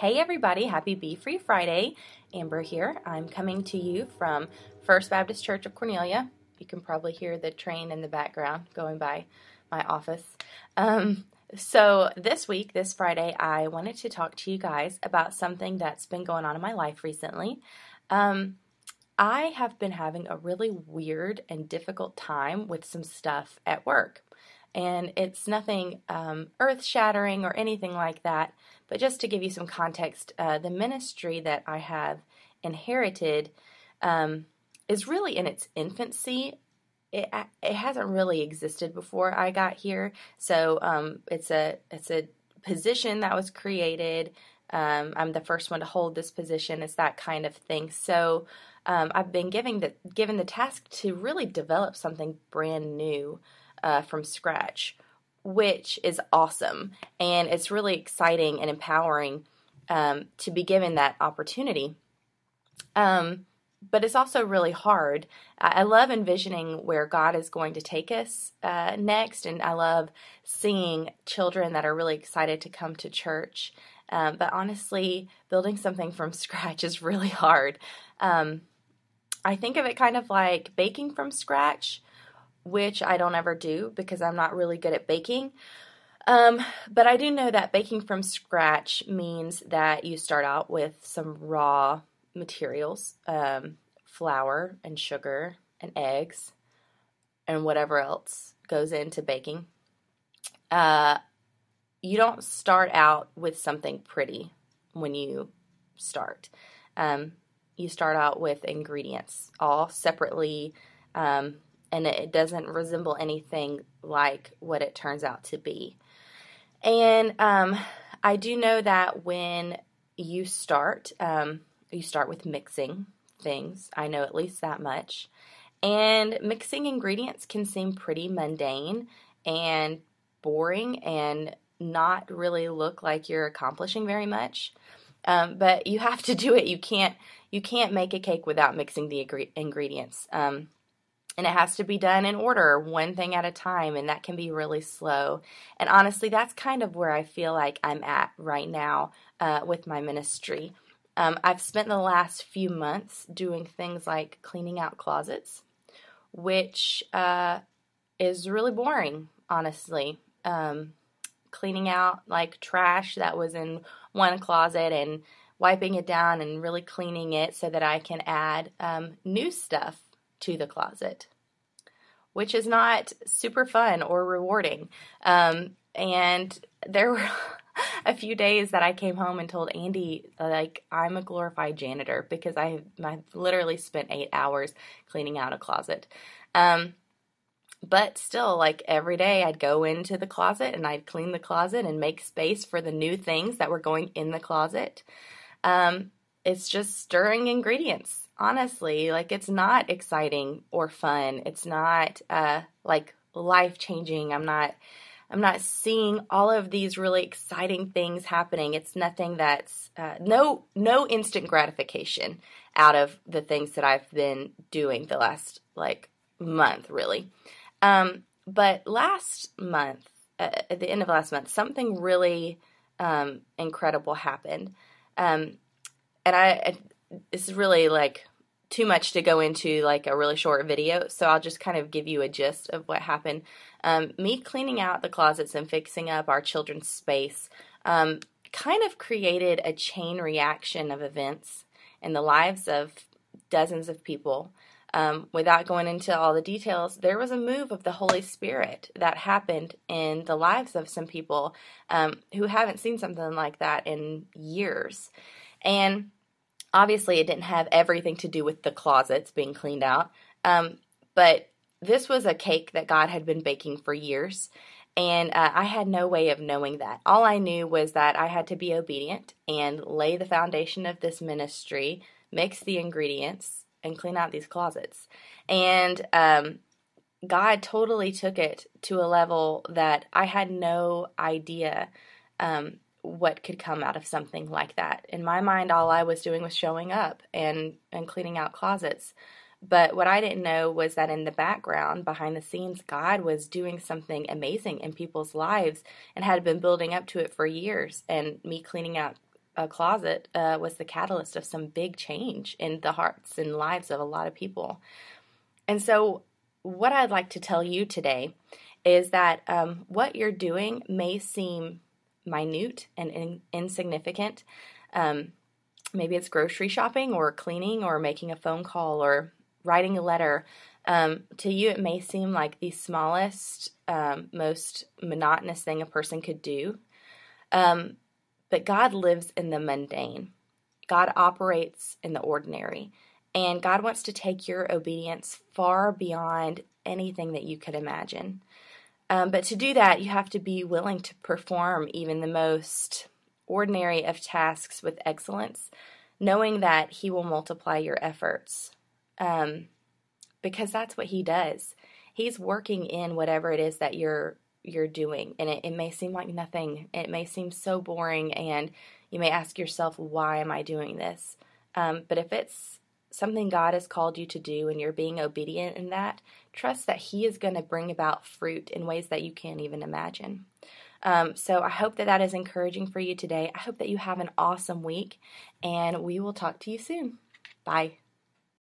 Hey everybody, happy Be Free Friday. Amber here. I'm coming to you from First Baptist Church of Cornelia. You can probably hear the train in the background going by my office. Um, so, this week, this Friday, I wanted to talk to you guys about something that's been going on in my life recently. Um, I have been having a really weird and difficult time with some stuff at work. And it's nothing um, earth shattering or anything like that, but just to give you some context, uh, the ministry that I have inherited um, is really in its infancy. It, it hasn't really existed before I got here, so um, it's a it's a position that was created. Um, I'm the first one to hold this position. It's that kind of thing. So um, I've been giving the given the task to really develop something brand new uh, from scratch which is awesome. And it's really exciting and empowering um, to be given that opportunity. Um, but it's also really hard. I love envisioning where God is going to take us uh, next, and I love seeing children that are really excited to come to church. Um, but honestly, building something from scratch is really hard. Um, I think of it kind of like baking from scratch which I don't ever do because I'm not really good at baking. Um, but I do know that baking from scratch means that you start out with some raw materials um, flour and sugar and eggs and whatever else goes into baking. Uh, you don't start out with something pretty when you start. Um, you start out with ingredients all separately um, and it doesn't resemble anything like what it turns out to be. And um, I do know that when you start, um, you start with mixing things. I know at least that much. And mixing ingredients can seem pretty mundane and boring and not really look like you're accomplishing very much. Um, but you have to do it. You can't you can't make a cake without mixing the ingredients. Um, and it has to be done in order, one thing at a time, and that can be really slow. And honestly, that's kind of where I feel like I'm at right now uh, with my ministry. Um, I've spent the last few months doing things like cleaning out closets, which uh, is really boring, honestly. Um, cleaning out like trash that was in one closet and wiping it down and really cleaning it so that I can add um, new stuff to the closet, which is not super fun or rewarding. Um, and there were a few days that I came home and told Andy, like, I'm a glorified janitor because I, I literally spent eight hours cleaning out a closet. Um, but still, like every day, I'd go into the closet and I'd clean the closet and make space for the new things that were going in the closet. Um, it's just stirring ingredients honestly, like it's not exciting or fun. It's not uh, like life changing. I'm not. I'm not seeing all of these really exciting things happening. It's nothing that's uh, no no instant gratification out of the things that I've been doing the last like month, really. Um, but last month, uh, at the end of last month, something really um, incredible happened, um, and I it's really like too much to go into like a really short video, so I'll just kind of give you a gist of what happened. Um, me cleaning out the closets and fixing up our children's space um, kind of created a chain reaction of events in the lives of dozens of people. Um, without going into all the details, there was a move of the Holy Spirit that happened in the lives of some people um, who haven't seen something like that in years. And obviously it didn't have everything to do with the closets being cleaned out um, but this was a cake that god had been baking for years and uh, i had no way of knowing that. All i knew was that i had to be obedient and lay the foundation of this ministry mix the ingredients and clean out these closets. And um, god totally took it to a level that i had no idea um, what could come out of something like that. In my mind, all I was doing was showing up and, and cleaning out closets. But what I didn't know was that in the background, behind the scenes, God was doing something amazing in people's lives and had been building up to it for years. And me cleaning out a closet uh, was the catalyst of some big change in the hearts and lives of a lot of people. And so, what I'd like to tell you today is that um, what you're doing may seem minute and in- insignificant. Um, maybe it's grocery shopping or cleaning or making a phone call or writing a letter. Um, to you, it may seem like the smallest, um, most monotonous thing a person could do. Um, but God lives in the mundane, God operates in the ordinary. And God wants to take your obedience far beyond anything that you could imagine. Um, but to do that, you have to be willing to perform even the most ordinary of tasks with excellence, knowing that He will multiply your efforts. Um, because that's what He does. He's working in whatever it is that you're you're doing. And it, it may seem like nothing. It may seem so boring, and you may ask yourself, why am I doing this? Um, but if it's something God has called you to do and you're being obedient in that, trust that He is going to bring about fruit in ways that you can't even imagine. Um, so I hope that that is encouraging for you today. I hope that you have an awesome week, and we will talk to you soon. Bye.